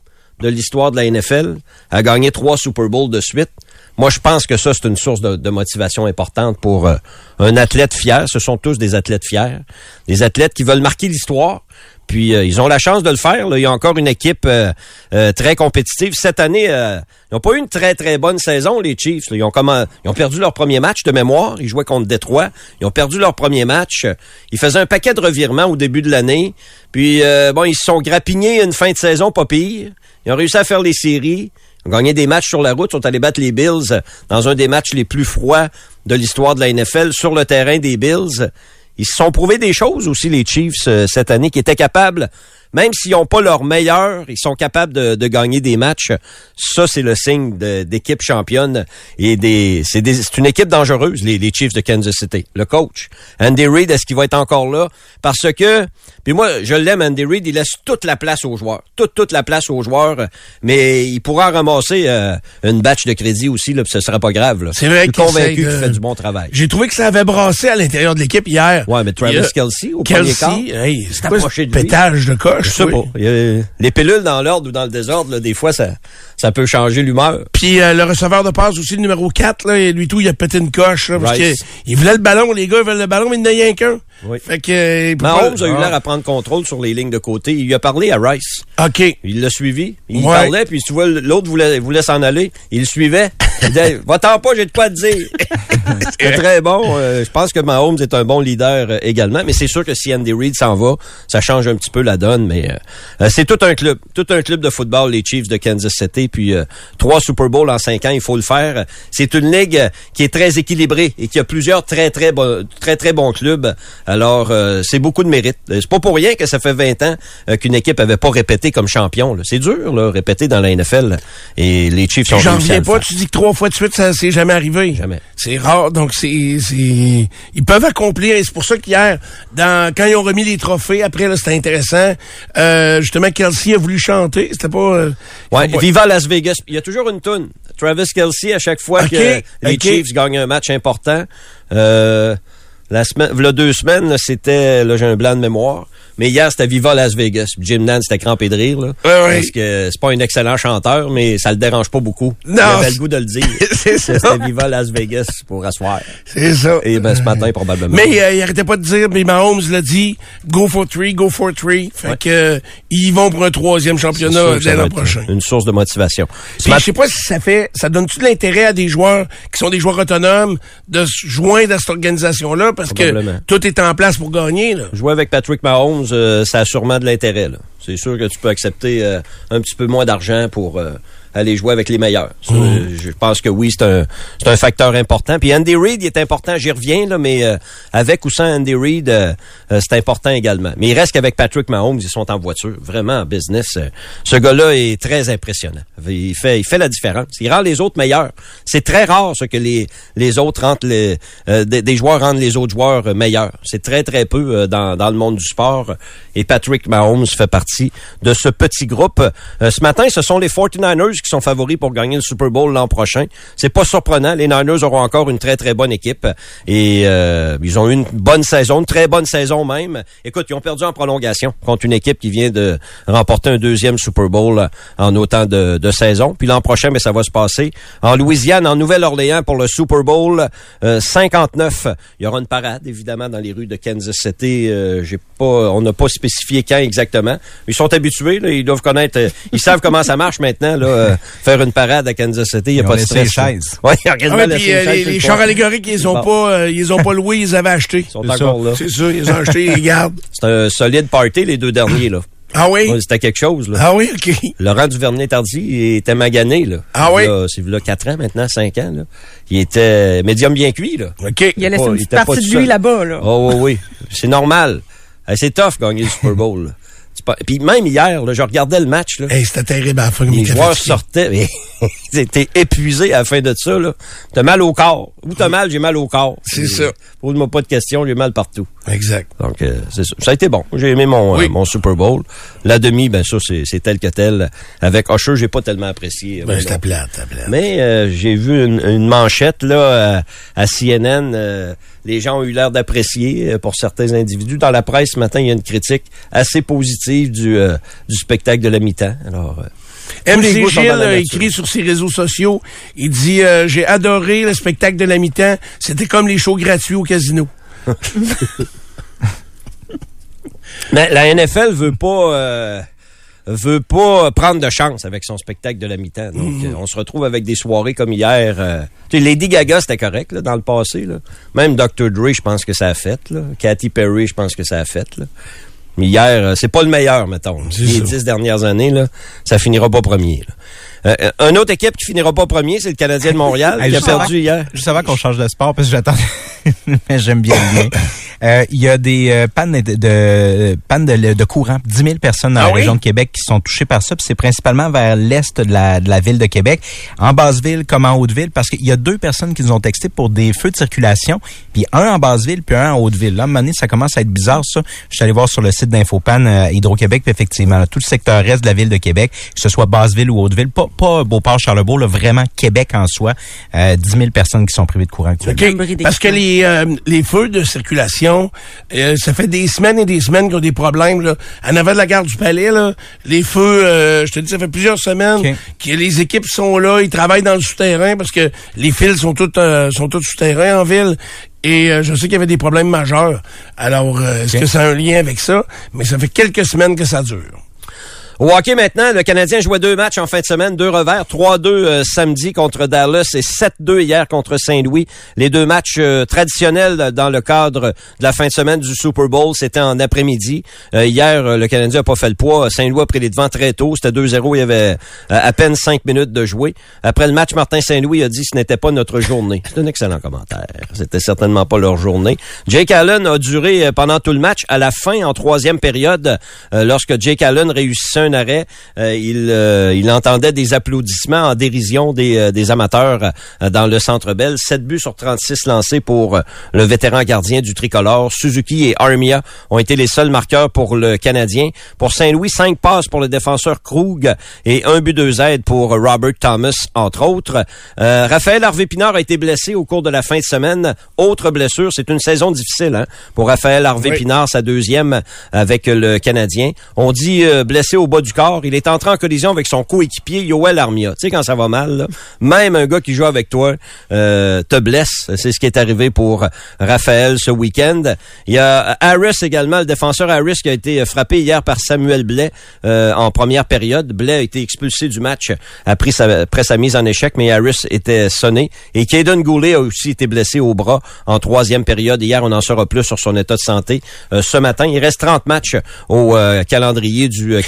de l'histoire de la NFL à gagner trois Super Bowls de suite, moi, je pense que ça, c'est une source de, de motivation importante pour euh, un athlète fier. Ce sont tous des athlètes fiers. Des athlètes qui veulent marquer l'histoire. Puis, euh, ils ont la chance de le faire. là. Il y a encore une équipe euh, euh, très compétitive. Cette année, ils n'ont pas eu une très, très bonne saison, les Chiefs. Ils ont, comment, ils ont perdu leur premier match de mémoire. Ils jouaient contre Détroit. Ils ont perdu leur premier match. Ils faisaient un paquet de revirements au début de l'année. Puis, bon, ils se sont grappignés une fin de saison pas pire. Ils ont réussi à faire les séries. Ils ont gagné des matchs sur la route, sont allés battre les Bills dans un des matchs les plus froids de l'histoire de la NFL sur le terrain des Bills. Ils se sont prouvé des choses aussi, les Chiefs, euh, cette année, qui étaient capables, même s'ils n'ont pas leur meilleur, ils sont capables de, de gagner des matchs. Ça, c'est le signe d'équipe championne et des, c'est des- c'est une équipe dangereuse, les, les Chiefs de Kansas City. Le coach, Andy Reid, est-ce qu'il va être encore là? Parce que, puis moi, je l'aime, Andy Reid, il laisse toute la place aux joueurs, toute, toute la place aux joueurs, mais il pourra ramasser euh, une batch de crédit aussi, là, puis ce sera pas grave. là. C'est vrai qu'il convaincu qu'il fait du bon travail. J'ai trouvé que ça avait brassé à l'intérieur de l'équipe hier. Ouais, mais Travis Kelsey, au premier quart, Kelsey, hey, c'est approché de lui. pétage de coche? Je sais pas. Il y a- les pilules dans l'ordre ou dans le désordre, là, des fois, ça, ça peut changer l'humeur. Puis euh, le receveur de passe aussi, le numéro 4, là, et lui tout, il a pété une coche. Là, parce que il voulait le ballon, les gars, ils veulent le ballon, mais il n'y en a rien qu'un. Oui. Fait que... euh, il Mahomes pas- a eu Ah. l'air à prendre contrôle sur les lignes de côté. Il a parlé à Rice. OK. Il l'a suivi. Il Ouais. parlait, puis tu vois, l'autre voulait, voulait s'en aller. Il le suivait. Va-t'en pas, j'ai de quoi te dire. C'était très bon. Euh, je pense que Mahomes est un bon leader euh, également. Mais c'est sûr que si Andy Reid s'en va, ça change un petit peu la donne. Mais euh, euh, c'est tout un club. Tout un club de football, les Chiefs de Kansas City. Puis euh, trois Super Bowls en cinq ans, il faut le faire. C'est une ligue qui est très équilibrée et qui a plusieurs très, très, très, très bons clubs. Alors, euh, c'est beaucoup de mérite. C'est pas pour rien que ça fait 20 ans qu'une équipe avait pas répété comme champion. là. C'est dur, là, répéter dans la NFL. Et les Chiefs sont J'en reviens pas, tu dis que trois fois de suite, ça s'est jamais arrivé. Jamais. C'est rare, donc c'est, ils peuvent accomplir, et c'est pour ça qu'hier, dans, quand ils ont remis les trophées, après, là, c'était intéressant, euh, justement, Kelsey a voulu chanter, c'était pas, euh, Ouais, pas- Viva Las Vegas. Il y a toujours une toune. Travis Kelsey, à chaque fois que les. Chiefs gagnent un match important, euh, la semaine, deux semaines, c'était, là, j'ai un blanc de mémoire. Mais hier, c'était Viva Las Vegas. Jim Nance était crampé de rire, là. Parce que c'est pas un excellent chanteur, mais ça le dérange pas beaucoup. Non, Il avait le goût de le dire. c'est ça. C'était Viva Las Vegas pour asseoir. c'est ça. Et ben, ce matin, probablement. Mais euh, il arrêtait pas de dire, mais Mahomes l'a dit, go for three, go for three. Fait que euh, ils vont pour un troisième championnat dès va l'an prochain. Une source de motivation. Puis je sais pas si ça fait, ça donne-tu de l'intérêt à des joueurs qui sont des joueurs autonomes de se joindre à cette organisation-là parce que tout est en place pour gagner, là? Jouer avec Patrick Mahomes, euh, ça a sûrement de l'intérêt. C'est sûr que tu peux accepter euh, un petit peu moins d'argent pour euh, aller jouer avec les meilleurs. Ça, euh, Je pense que oui, c'est un, c'est un facteur important. Puis Andy Reid, il est important, j'y reviens, là, mais euh, avec ou sans Andy Reid, euh, euh, c'est important également. Mais il reste qu'avec Patrick Mahomes, ils sont en voiture, vraiment en business. euh, ce gars-là est très impressionnant. Il fait, il fait la différence. Il rend les autres meilleurs. C'est très rare ce que les, les autres rendent les, euh, des, des joueurs rendent les autres joueurs meilleurs. C'est très, très peu euh, dans, dans le monde du sport. Et Patrick Mahomes fait partie de ce petit groupe. Euh, ce matin, ce sont les 49ers sont favoris pour gagner le Super Bowl l'an prochain. C'est pas surprenant. Les Niners auront encore une très, très bonne équipe. Et euh, ils ont eu une bonne saison, une très bonne saison même. Écoute, ils ont perdu en prolongation contre une équipe qui vient de remporter un deuxième Super Bowl en autant de, de saisons. Puis l'an prochain, mais ça va se passer en Louisiane, en Nouvelle-Orléans pour le Super Bowl euh, 59. Il y aura une parade, évidemment, dans les rues de Kansas City. Euh, J'ai pas, on n'a pas spécifié quand exactement. Ils sont habitués, ils doivent connaître, euh, ils savent comment ça marche maintenant, là, euh, faire une parade à Kansas City. Il n'y a pas de stress. les chaises. Ouais, ils ont Ah ouais, puis, euh, les, les chars allégoriques, ils ont Bon. pas, euh, ils ont pas loué, ils avaient acheté. Ils sont C'est encore là. C'est ça, ils ont acheté, ils gardent. C'est un solide party, les deux derniers, là. Ah oui? Ouais, C'était quelque chose, là. Ah oui, OK. Laurent Duvernay-Tardy il était magané, là. Ah oui? C'est là 4 ans maintenant, 5 ans, là. Il était médium bien cuit, là. OK. Il a laissé pas- une il petite partie de lui là-bas, là. Oh oui, oui. C'est normal. C'est tough gagner le Super Bowl. là. Pas- Puis même hier, là, je regardais le match, là. Hey, c'était terrible à la fin. Les joueurs sortaient, mais ils étaient épuisés à la fin de ça. T'as mal au corps. Où t'as mal, j'ai mal au corps. C'est ça. Pose-moi pas de questions, j'ai mal partout. Exact. Donc, euh, c'est ça. Ça a été bon. J'ai aimé mon, Oui. euh, mon Super Bowl. La demi, ben ça, c'est tel que tel. Avec Usher, j'ai pas tellement apprécié. euh, Ben, c'était plate, plate. Mais euh, j'ai vu une, une manchette là à CNN. Euh, les gens ont eu l'air d'apprécier euh, pour certains individus. Dans la presse ce matin, il y a une critique assez positive du, euh, du spectacle de la mi-temps. Alors, euh, MC Gilles a nature. écrit sur ses réseaux sociaux, il dit euh, J'ai adoré le spectacle de la mi-temps. C'était comme les shows gratuits au casino. Mais la NFL veut pas euh, veut pas prendre de chance avec son spectacle de la mi-temps. Donc, Mhm. euh, on se retrouve avec des soirées comme hier. euh, tu sais, Lady Gaga, c'était correct là, dans le passé. Là. Même Dr. Dre, je pense que ça a fait. Là. Katy Perry, je pense que ça a fait. Là. Mais hier, euh, c'est pas le meilleur, mettons. Les dix dernières années, là, ça finira pas premier. Là. Euh, une autre équipe qui finira pas premier, c'est le Canadien de Montréal qui a perdu hier. Juste avant qu'on change de sport, parce que j'attends, mais j'aime bien le lien. Euh, Il y a des euh, pannes de, de pannes de, de courant, 10 000 personnes dans Ah la oui? région de Québec qui sont touchées par ça. puis C'est principalement vers l'est de la, de la ville de Québec, en Basse-Ville comme en Haute-Ville, parce qu'il y a deux personnes qui nous ont texté pour des feux de circulation, puis un en Basse-Ville, puis un en Haute-Ville. Là, à un moment donné, ça commence à être bizarre, ça. Je suis allé voir sur le site d'Infopan euh, Hydro-Québec, puis effectivement, là, tout le secteur est de la ville de Québec, que ce soit Basse-Ville ou Haute-Ville, pas, pas Beauport-Charlebourg, là, vraiment Québec en soi, euh, 10 000 personnes qui sont privées de courant Parce que les, euh, les feux de circulation, euh, ça fait des semaines et des semaines qu'ils ont des problèmes. Là. En avant de la gare du Palais, là, les feux, euh, je te dis, ça fait plusieurs semaines que les équipes sont là, ils travaillent dans le souterrain parce que les fils sont tous euh, sont tous souterrains en ville. Et euh, je sais qu'il y avait des problèmes majeurs. Alors, euh, est-ce que ça a un lien avec ça? Mais ça fait quelques semaines que ça dure. Au maintenant, le Canadien jouait deux matchs en fin de semaine, deux revers, 3-2 euh, samedi contre Dallas et 7-2 hier contre Saint-Louis. Les deux matchs euh, traditionnels dans le cadre de la fin de semaine du Super Bowl, c'était en après-midi. Euh, hier, le Canadien a pas fait le poids. Saint-Louis a pris les devants très tôt. C'était 2-0. Il y avait à peine cinq minutes de jouer. Après le match, Martin Saint-Louis a dit ce n'était pas notre journée. C'est un excellent commentaire. C'était certainement pas leur journée. Jake Allen a duré pendant tout le match. À la fin, en troisième période, lorsque Jake Allen réussissait un arrêt, euh, il, euh, il entendait des applaudissements en dérision des, euh, des amateurs dans le Centre Bell. 7 buts sur 36 lancés pour le vétéran gardien du tricolore. Suzuki et Armia ont été les seuls marqueurs pour le Canadien. Pour Saint-Louis, 5 passes pour le défenseur Krug et un but deux aides pour Robert Thomas, entre autres. Euh, Raphaël Harvey-Pinard a été blessé au cours de la fin de semaine. Autre blessure, c'est une saison difficile hein, pour Raphaël Harvey-Pinard, sa deuxième avec le Canadien. On dit euh, blessé au du corps. Il est entré en collision avec son coéquipier Yoel Armia. Tu sais, quand ça va mal, là, même un gars qui joue avec toi euh, te blesse. C'est ce qui est arrivé pour Raphaël ce week-end. Il y a Harris également, le défenseur Harris qui a été frappé hier par Samuel Blais euh, en première période. Blais a été expulsé du match après sa, mise en échec, mais Harris était sonné. Et Caden Goulet a aussi été blessé au bras en troisième période. Hier, on en saura plus sur son état de santé. Euh, ce matin, il reste 30 matchs au euh, calendrier du euh,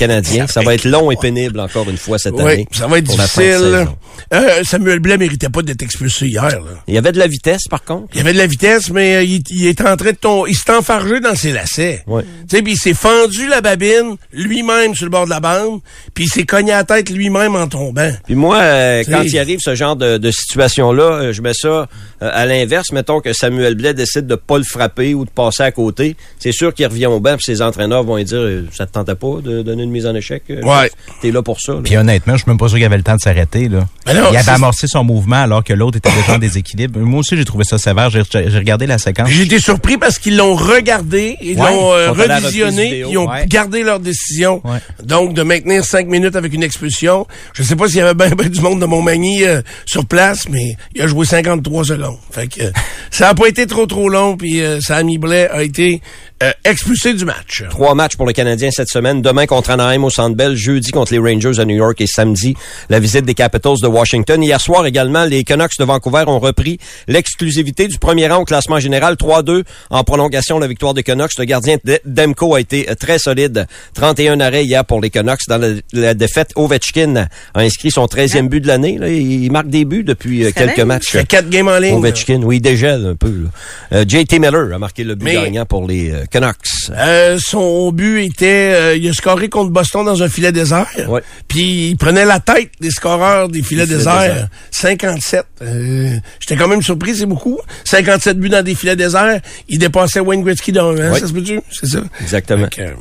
Ça va être long et pénible encore une fois cette Oui, année. ça va être difficile. Euh, Samuel Blais méritait pas d'être expulsé hier. Là. Il y avait de la vitesse, par contre. Il y avait de la vitesse, mais euh, il, il est en train de tomber. Il s'est enfargé dans ses lacets. Tu sais, puis il s'est fendu la babine lui-même sur le bord de la bande, puis il s'est cogné la tête lui-même en tombant. Puis moi, euh, quand il arrive ce genre de, de situation-là, euh, je mets ça à l'inverse. Mettons que Samuel Blais décide de pas le frapper ou de passer à côté. C'est sûr qu'il revient au banc, puis ses entraîneurs vont lui dire euh, « Ça te tentait pas de donner une mise en échec? Euh, Ouais. T'es là pour ça. là. Puis honnêtement, je suis même pas sûr qu'il avait le temps de s'arrêter. là. Ben non, il avait amorcé son mouvement alors que l'autre était déjà en déséquilibre. Moi aussi, j'ai trouvé ça sévère. J'ai j'ai regardé la séquence. J'ai été surpris parce qu'ils l'ont regardé, ils Ouais, l'ont euh, revisionné, ils ont Ouais. gardé leur décision. Ouais. Donc, de maintenir cinq minutes avec une expulsion. Je sais pas s'il y avait bien ben du monde de Montmagny euh, sur place, mais il a joué 53 secondes. Fait que euh, ça a pas été trop trop long, puis euh, Sammy Blais a été euh, expulsé du match. Trois matchs pour le Canadien cette semaine. Demain contre Anaheim au Centre Bell, jeudi contre les Rangers à New York et samedi la visite des Capitals de Washington. Hier soir également, les Canucks de Vancouver ont repris l'exclusivité du premier rang au classement général 3-2 en prolongation la victoire des Canucks. Le gardien de- Demko a été très solide. 31 arrêts hier pour les Canucks. Dans la, la défaite, Ovechkin a inscrit son 13e but de l'année. là. Il marque des buts depuis euh, quelques matchs. Il fait quatre games en ligne. Ovechkin, oui, il dégèle un peu. Euh, JT Miller a marqué le but Mais- gagnant pour les euh, Canucks. Euh, son but était, euh, il a scoré contre Boston dans un filet désert. Ouais. Puis il prenait la tête des scoreurs des filets Des déserts. déserts. 57. Euh, J'étais quand même surpris, c'est beaucoup. 57 buts dans des filets déserts. Il dépassait Wayne Gretzky dans un, hein, Ouais. ça se peut-tu? C'est ça? Exactement. Euh,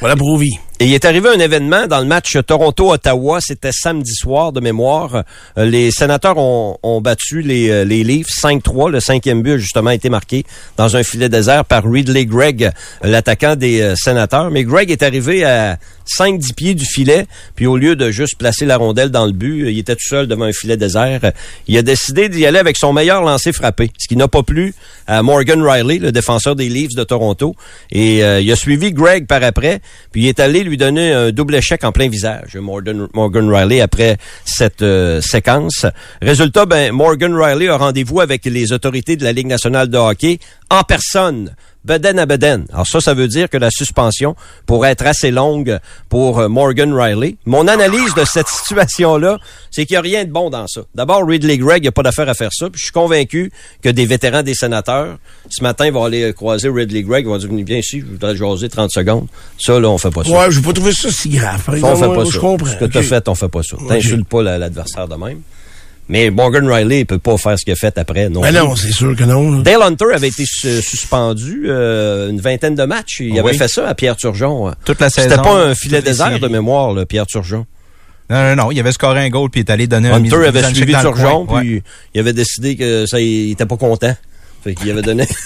voilà pour Ovi. Et il est arrivé un événement dans le match Toronto-Ottawa. C'était samedi soir de mémoire. Euh, Les sénateurs ont, battu les, euh, les Leafs 5-3. Le cinquième but a justement été marqué dans un filet désert par Ridley Gregg, l'attaquant des euh, sénateurs. Mais Gregg est arrivé à 5-10 pieds du filet. Puis au lieu de juste placer la rondelle dans le but, il était tout seul devant un filet désert. Il a décidé d'y aller avec son meilleur lancer frappé. Ce qui n'a pas plu à Morgan Riley, le défenseur des Leafs de Toronto. Et il a suivi Greg par après. Puis il est allé lui donner un double échec en plein visage, Morgan, Morgan Riley, après cette euh, séquence. Résultat, ben, Morgan Riley a rendez-vous avec les autorités de la Ligue nationale de hockey en personne. Beden à Beden. Alors ça, ça veut dire que la suspension pourrait être assez longue pour euh, Morgan Riley. Mon analyse de cette situation-là, c'est qu'il n'y a rien de bon dans ça. D'abord, Ridley Gregg, il n'y a pas d'affaire à faire ça. Puis je suis convaincu que des vétérans des sénateurs, ce matin, vont aller croiser Ridley Gregg, ils vont dire, viens ici, je voudrais jaser 30 secondes. Ça, là, on fait pas ça. Ouais, je pas trouvé ça si grave. par Ça, exemple. on fait Moi, pas Je ça. comprends. Ce que t'as Ok. fait, on fait pas ça. Ok. T'insultes pas la- l'adversaire de même. Mais Morgan Riley, il peut pas faire ce qu'il a fait après. Non Ben non, c'est sûr que non. là. Dale Hunter avait été su- suspendu euh, une vingtaine de matchs. Il Oui. avait fait ça à Pierre Turgeon. Toute la saison. C'était pas un filet désert de mémoire, là, Pierre Turgeon. Non, non, non. Il avait scoré un goal puis il est allé donner un Hunter avait suivi Turgeon, coin. Ouais. puis il avait décidé que ça, il était pas content. Fait qu'il avait donné.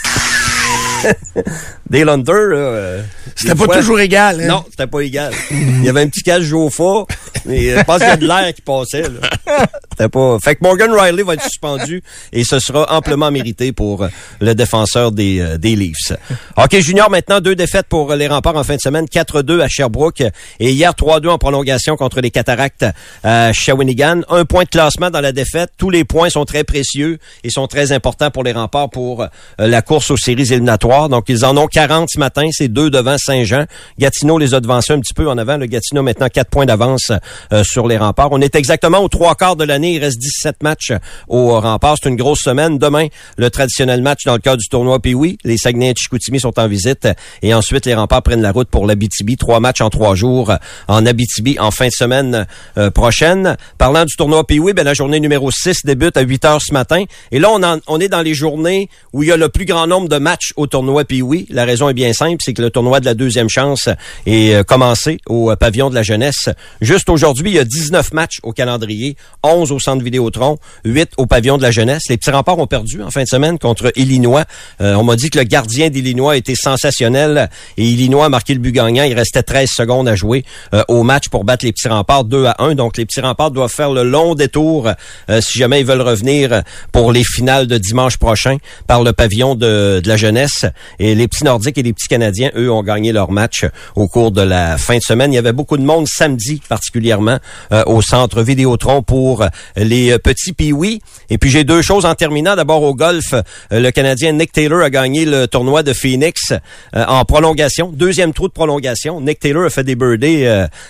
Dale Hunter, là, euh, C'était pas fois- toujours égal. Hein? Non, c'était pas égal. Il y avait un petit cache Jofa, mais euh, je pense qu'il y a de l'air qui passait. Là. Pas. Fait que Morgan Riley va être suspendu et ce sera amplement mérité pour euh, le défenseur des, euh, des Leafs. OK, Junior, maintenant deux défaites pour les remparts en fin de semaine. 4-2 à Sherbrooke et hier 3-2 en prolongation contre les Cataractes à Shawinigan. Un point de classement dans la défaite. Tous les points sont très précieux et sont très importants pour les remparts pour euh, la course aux séries éliminatoires. Donc, ils en ont 40 ce matin. C'est deux devant Saint-Jean. Gatineau les a devancés un petit peu en avant. Le Gatineau maintenant 4 points d'avance euh, sur les remparts. On est exactement aux trois quarts de l'année. Il reste 17 matchs aux remparts. C'est une grosse semaine. Demain, le traditionnel match dans le cadre du tournoi Pee-Wee. Les Saguenay et Chicoutimi sont en visite. Et ensuite, les remparts prennent la route pour l'Abitibi. Trois matchs en trois jours en Abitibi en fin de semaine euh, prochaine. Parlant du tournoi Pee-Wee, ben, la journée numéro 6 débute à 8 heures ce matin. Et là, on, en- on est dans les journées où il y a le plus grand nombre de matchs au tournoi Pee-Wee. La raison est bien simple, c'est que le tournoi de la deuxième chance est euh, commencé au euh, pavillon de la jeunesse. Juste aujourd'hui, il y a 19 matchs au calendrier, 11 au centre Vidéotron, 8 au pavillon de la jeunesse. Les petits remparts ont perdu en fin de semaine contre Illinois. Euh, on m'a dit que le gardien d'Illinois était sensationnel et Illinois a marqué le but gagnant. Il restait 13 secondes à jouer euh, au match pour battre les petits remparts 2 à 1. Donc les petits remparts doivent faire le long détour euh, si jamais ils veulent revenir pour les finales de dimanche prochain par le pavillon de, de la jeunesse. Et les petits Nordiques et les petits Canadiens, eux, ont gagné leur match au cours de la fin de semaine. Il y avait beaucoup de monde samedi, particulièrement euh, au centre Vidéotron pour les euh, petits Pee-Wee. Et puis j'ai deux choses en terminant. D'abord au golf, euh, le Canadien Nick Taylor a gagné le tournoi de Phoenix euh, en prolongation. Deuxième trou de prolongation. Nick Taylor a fait des birdies.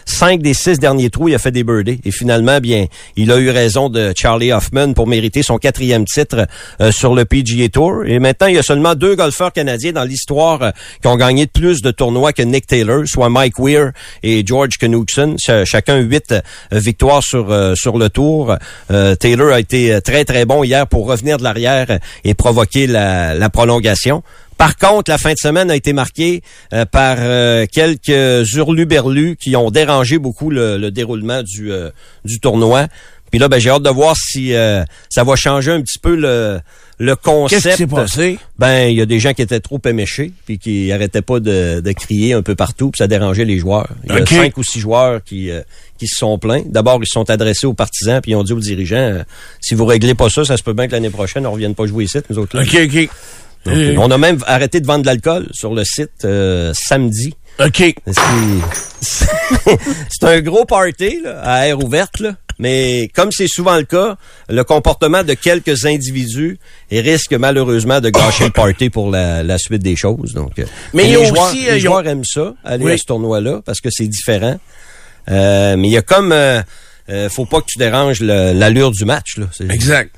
cinq des six derniers trous, il a fait des birdies. Et finalement, bien, il a eu raison de Charlie Hoffman pour mériter son quatrième titre sur le PGA Tour. Et maintenant, il y a seulement deux golfeurs canadiens dans l'histoire qui ont gagné plus de tournois que Nick Taylor, soit Mike Weir et George Knudson. Ch- chacun huit victoires sur sur le tour. Euh, Taylor a été euh, très très bon hier pour revenir de l'arrière et provoquer la, la prolongation. Par contre, la fin de semaine a été marquée euh, par euh, quelques hurluberlus qui ont dérangé beaucoup le, le déroulement du, euh, du tournoi. Puis là, ben, j'ai hâte de voir si euh, ça va changer un petit peu le, le concept. Qu'est-ce qui s'est passé? Ben, il y a des gens qui étaient trop éméchés, puis qui arrêtaient pas de, de crier un peu partout, puis ça dérangeait les joueurs. Il y a cinq ou six joueurs qui, euh, qui se sont plaints. D'abord, ils se sont adressés aux partisans, puis ils ont dit aux dirigeants, euh, si vous réglez pas ça, ça se peut bien que l'année prochaine, on revienne pas jouer ici, nous autres. là. OK, OK. Donc, Euh, On a même arrêté de vendre de l'alcool sur le site euh, samedi. OK. C'est un gros party là, à air ouverte, là. mais comme c'est souvent le cas, le comportement de quelques individus risque malheureusement de gâcher le party pour la, la suite des choses. Donc, Mais il y a les aussi, joueurs, euh, les joueurs aiment ça, aller Oui. à ce tournoi-là, parce que c'est différent. Euh, mais il y a comme... Euh, euh, faut pas que tu déranges l'allure du match. Là. Exact.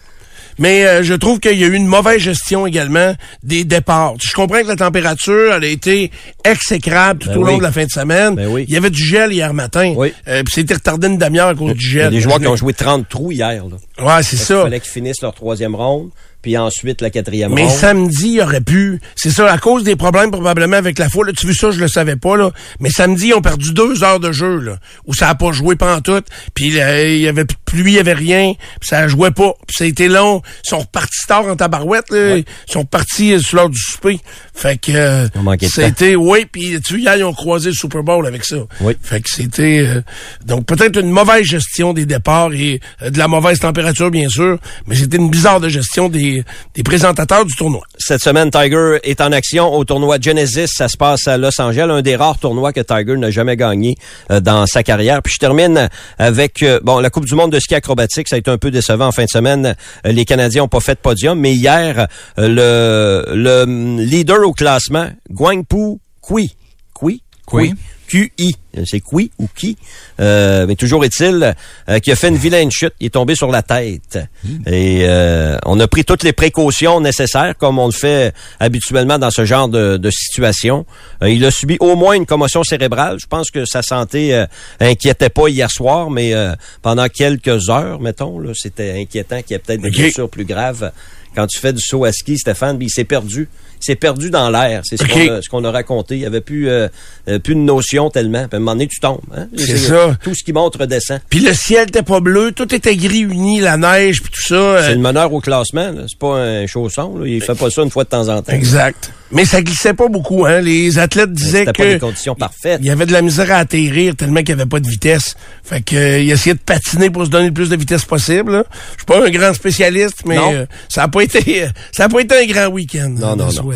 Mais euh, je trouve qu'il y a eu une mauvaise gestion également des départs. Je comprends que la température elle a été exécrable tout Ben au long de la fin de semaine. Ben oui. Il y avait du gel hier matin. Oui. Euh, puis c'était retardé une demi-heure à cause du Il y a gel. des joueurs qui ont joué 30 trous hier. Là. Ouais, c'est Il ça. fallait qu'ils finissent leur troisième ronde, puis ensuite la quatrième Mais ronde. samedi, il aurait pu. C'est ça, à cause des problèmes probablement avec la foule. Là, tu veux ça, je le savais pas, là. Mais samedi, ils ont perdu deux heures de jeu, là. Où ça a pas joué tout. Puis euh, il y avait plus de pluie, il y avait rien. Puis ça jouait pas. Puis ça a été long. Ils sont repartis tard en tabarouette, là. Ils sont repartis euh, sur l'heure du souper. Fait que euh, c'était, oui, puis tu vois, ils ont croisé le Super Bowl avec ça. Oui. Fait que c'était euh, donc peut-être une mauvaise gestion des départs et euh, de la mauvaise température, bien sûr, mais c'était une bizarre de gestion des, des présentateurs du tournoi. Cette semaine, Tiger est en action au tournoi Genesis. Ça se passe à Los Angeles, un des rares tournois que Tiger n'a jamais gagné euh, dans sa carrière. Puis je termine avec euh, bon la Coupe du monde de ski acrobatique. Ça a été un peu décevant en fin de semaine. Les Canadiens ont pas fait de podium, mais hier, le, le hum, leader au classement, Guangpu Kui, Kui, Kui? QI. C'est Qui ou qui. Euh, mais toujours est-il euh, qu'il a fait une vilaine chute. Il est tombé sur la tête. Et euh, on a pris toutes les précautions nécessaires, comme on le fait habituellement dans ce genre de, de situation. Euh, il a subi au moins une commotion cérébrale. Je pense que sa santé euh, inquiétait pas hier soir, mais euh, pendant quelques heures, mettons, là, c'était inquiétant qu'il y ait peut-être des blessures plus graves. Quand tu fais du saut à ski, Stéphane, puis il s'est perdu. Il s'est perdu dans l'air. C'est ce Ok. qu'on a, ce qu'on a raconté. Il y avait plus, euh, euh, plus de notion tellement. Puis à un moment donné, tu tombes. Hein? C'est ça. Tout ce qui monte redescend. Puis le ciel était pas bleu, tout était gris uni, la neige, puis tout ça. C'est euh, le meneur au classement. C'est pas un chausson. Là. Il fait pas ça une fois de temps en temps. exact. Mais ça glissait pas beaucoup, hein. Les athlètes disaient que pas des conditions parfaites. il y avait de la misère à atterrir tellement qu'il n'y avait pas de vitesse. Fait que euh, il essayait de patiner pour se donner le plus de vitesse possible. Je suis pas un grand spécialiste, mais euh, ça a pas été ça a pas été un grand week-end. Non, euh, non, non.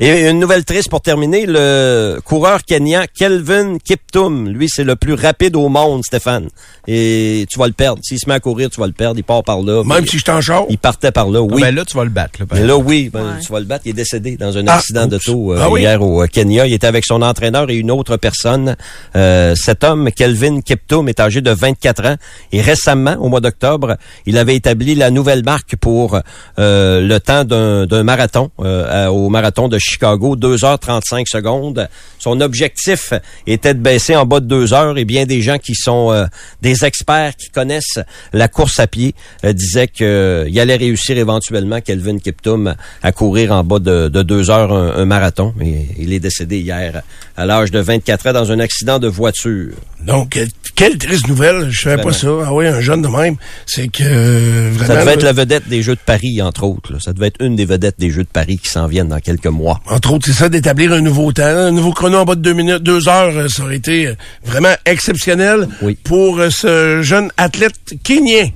Et une nouvelle triste pour terminer, le coureur kenyan Kelvin Kiptum, lui, c'est le plus rapide au monde, Stéphane. Et tu vas le perdre. S'il se met à courir, tu vas le perdre. Il part par là. Même si je t'en char. Il partait par là, Ah, oui. Ben là, tu vas le battre. Là, Mais là, oui, ben, Ouais. tu vas le battre. Il est décédé dans un Ah, accident oups. d'auto euh, Ah oui? hier au euh, Kenya. Il était avec son entraîneur et une autre personne. Euh, cet homme, Kelvin Kiptum, est âgé de 24 ans. Et récemment, au mois d'octobre, il avait établi la nouvelle marque pour euh, le temps d'un d'un marathon euh, au marathon de Chicago, 2h35 secondes. Son objectif était de baisser en bas de deux heures et bien des gens qui sont euh, des experts qui connaissent la course à pied euh, disaient qu'il allait réussir éventuellement Kelvin Kiptum à courir en bas de, de deux heures un, un marathon. Mais il est décédé hier à l'âge de 24 ans dans un accident de voiture. Donc euh, quelle triste nouvelle, je savais pas ça. Ah oui, un jeune de même, c'est que euh, vraiment Ça devait être la vedette des Jeux de Paris, entre autres. là. Ça devait être une des vedettes des Jeux de Paris qui s'en viennent dans quelques mois. Entre autres, c'est ça, d'établir un nouveau temps. Un nouveau chrono en bas de deux minutes, deux heures, euh, ça aurait été euh, vraiment exceptionnel Oui. pour euh, ce jeune athlète kenyan.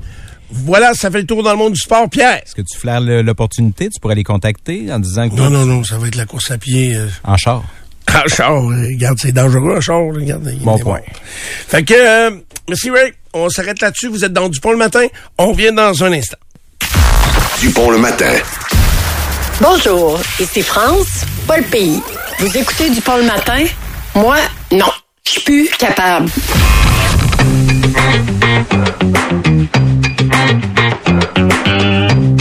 Voilà, ça fait le tour dans le monde du sport. Pierre? Est-ce que tu flaires le- l'opportunité? Tu pourrais les contacter en disant que Non, non, non, ça va être la course à pied. euh, en char. en char, regarde, c'est dangereux, un char. Regarde, Bon point. Fait que, euh, Monsieur Ray, on s'arrête là-dessus. Vous êtes dans Dupont le matin. On revient dans un instant. Dupont le matin. Bonjour, ici France, pas le pays. Vous écoutez du le matin? Moi, non. Je suis plus capable.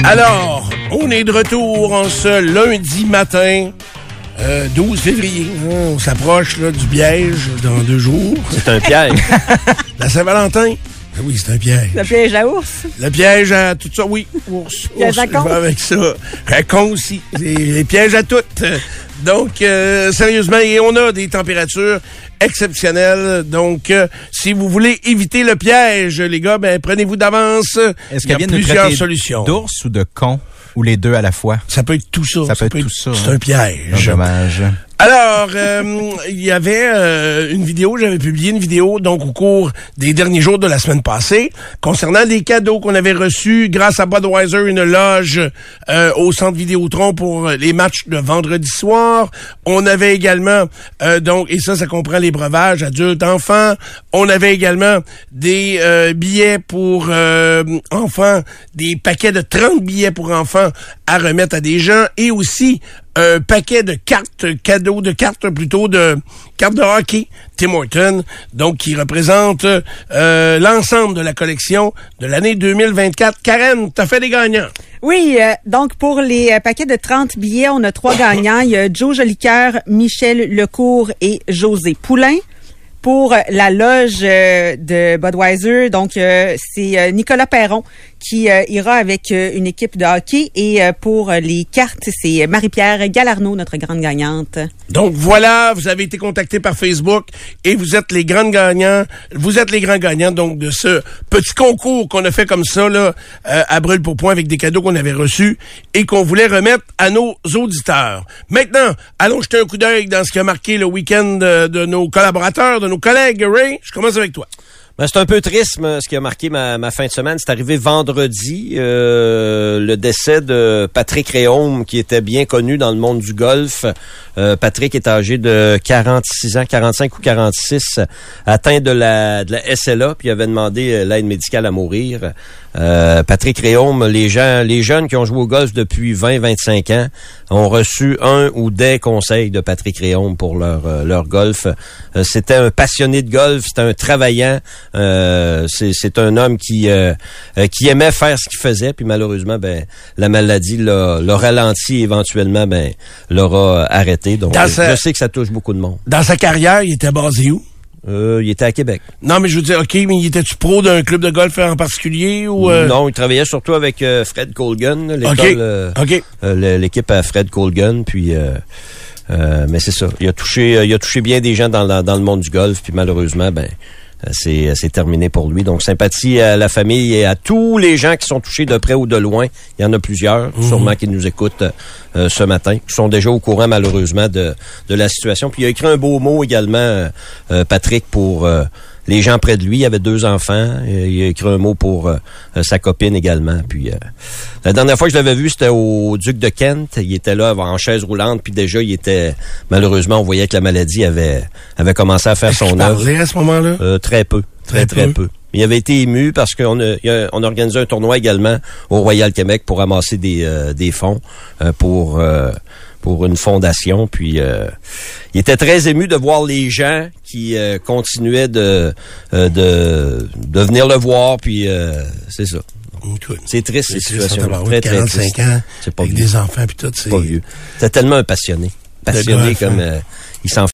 Alors, on est de retour en ce lundi matin, euh, 12 février. hein. on s'approche là, du piège dans deux jours. C'est un piège. La Saint-Valentin. Ah Oui, c'est un piège. Le piège à ours. Le piège à tout ça, oui. Ours, ours, à con. je vais avec ça. Un con aussi. Les, les pièges à toutes. Donc, euh, sérieusement, et on a des températures exceptionnelles. Donc, euh, si vous voulez éviter le piège, les gars, ben prenez-vous d'avance. Est-ce Il y a plusieurs solutions. d'ours ou de con ou les deux à la fois? Ça peut être tout ça. Ça peut être tout ça, C'est hein. un piège. Dommage. Alors, euh, il y avait euh, une vidéo, j'avais publié une vidéo donc au cours des derniers jours de la semaine passée concernant des cadeaux qu'on avait reçus grâce à Budweiser, une loge euh, au centre Vidéotron pour les matchs de vendredi soir. On avait également donc et ça ça comprend les breuvages adultes, enfants. On avait également des billets pour enfants, des paquets de 30 billets pour enfants à remettre à des gens et aussi un paquet de cartes cadeaux, de cartes plutôt de cartes de hockey Tim Horton, donc qui représente euh, l'ensemble de la collection de l'année 2024. Karen, t'as fait des gagnants. Oui, euh, donc pour les euh, paquets de 30 billets, on a trois gagnants. Il y a Joe Jolicoeur, Michel Lecourt et José Poulain. Pour la loge euh, de Budweiser, donc euh, c'est euh, Nicolas Perron qui euh, ira avec euh, une équipe de hockey. Et euh, pour euh, les cartes, c'est Marie-Pierre Galarno, notre grande gagnante. Donc voilà, vous avez été contacté par Facebook et vous êtes les grands gagnants. Vous êtes les grands gagnants donc de ce petit concours qu'on a fait comme ça là à brûle pour point avec des cadeaux qu'on avait reçus et qu'on voulait remettre à nos auditeurs. Maintenant, allons jeter un coup d'œil dans ce qui a marqué le week-end de, de nos collaborateurs, de nos collègues. Ray, je commence avec toi. Ben, c'est un peu triste ce qui a marqué ma, fin de semaine. C'est arrivé vendredi, euh, le décès de Patrick Réaume, qui était bien connu dans le monde du golf. Euh, Patrick est âgé de 46 ans, 45 ou 46, atteint de la, de la SLA, puis il avait demandé euh, l'aide médicale à mourir. Patrick Réaume, les gens, les jeunes qui ont joué au golf depuis 20-25 ans ont reçu un ou des conseils de Patrick Réaume pour leur, leur golf. C'était un passionné de golf, c'était un travaillant. Euh, c'est un homme qui euh, euh, qui aimait faire ce qu'il faisait, puis malheureusement, ben la maladie l'a ralenti éventuellement, ben l'aura arrêté. Donc, je, sa- je sais que ça touche beaucoup de monde. Dans sa carrière, il était basé où? Euh, il était à Québec. Non, mais je veux dire, OK, mais il était-tu pro d'un club de golf en particulier ou... euh, Non, il travaillait surtout avec euh, Fred Colgan, l'équipe à Fred Colgan, puis. mais c'est ça. Il a touché, il a touché bien des gens dans, la- dans le monde du golf, puis malheureusement, ben, c'est, c'est terminé pour lui. Donc, sympathie à la famille et à tous les gens qui sont touchés de près ou de loin. Il y en a plusieurs, sûrement qui nous écoutent euh, ce matin, qui sont déjà au courant malheureusement de, de la situation. Puis il a écrit un beau mot également, euh, euh, Patrick, pour euh, les gens près de lui. Il avait deux enfants. Il a écrit un mot pour euh, sa copine également. Puis euh, la dernière fois que je l'avais vu, c'était au Duc de Kent. Il était là en chaise roulante, puis déjà il était malheureusement, on voyait que la maladie avait avait commencé à faire son œuvre. à ce moment-là? Euh, très peu, très Très très, peu. peu. Il avait été ému parce qu'on a, on a organisé un tournoi également au Royal Québec pour ramasser des, euh, des fonds euh, pour euh, pour une fondation. Puis euh, il était très ému de voir les gens qui euh, continuaient de, euh, de de venir le voir. Puis euh, c'est ça. C'est triste situations. en Très très 45 triste. ans, C'est pas avec vieux. des enfants puis tout, c'est... Pas vieux. C'était tellement un passionné, passionné comme hein. euh, il s'en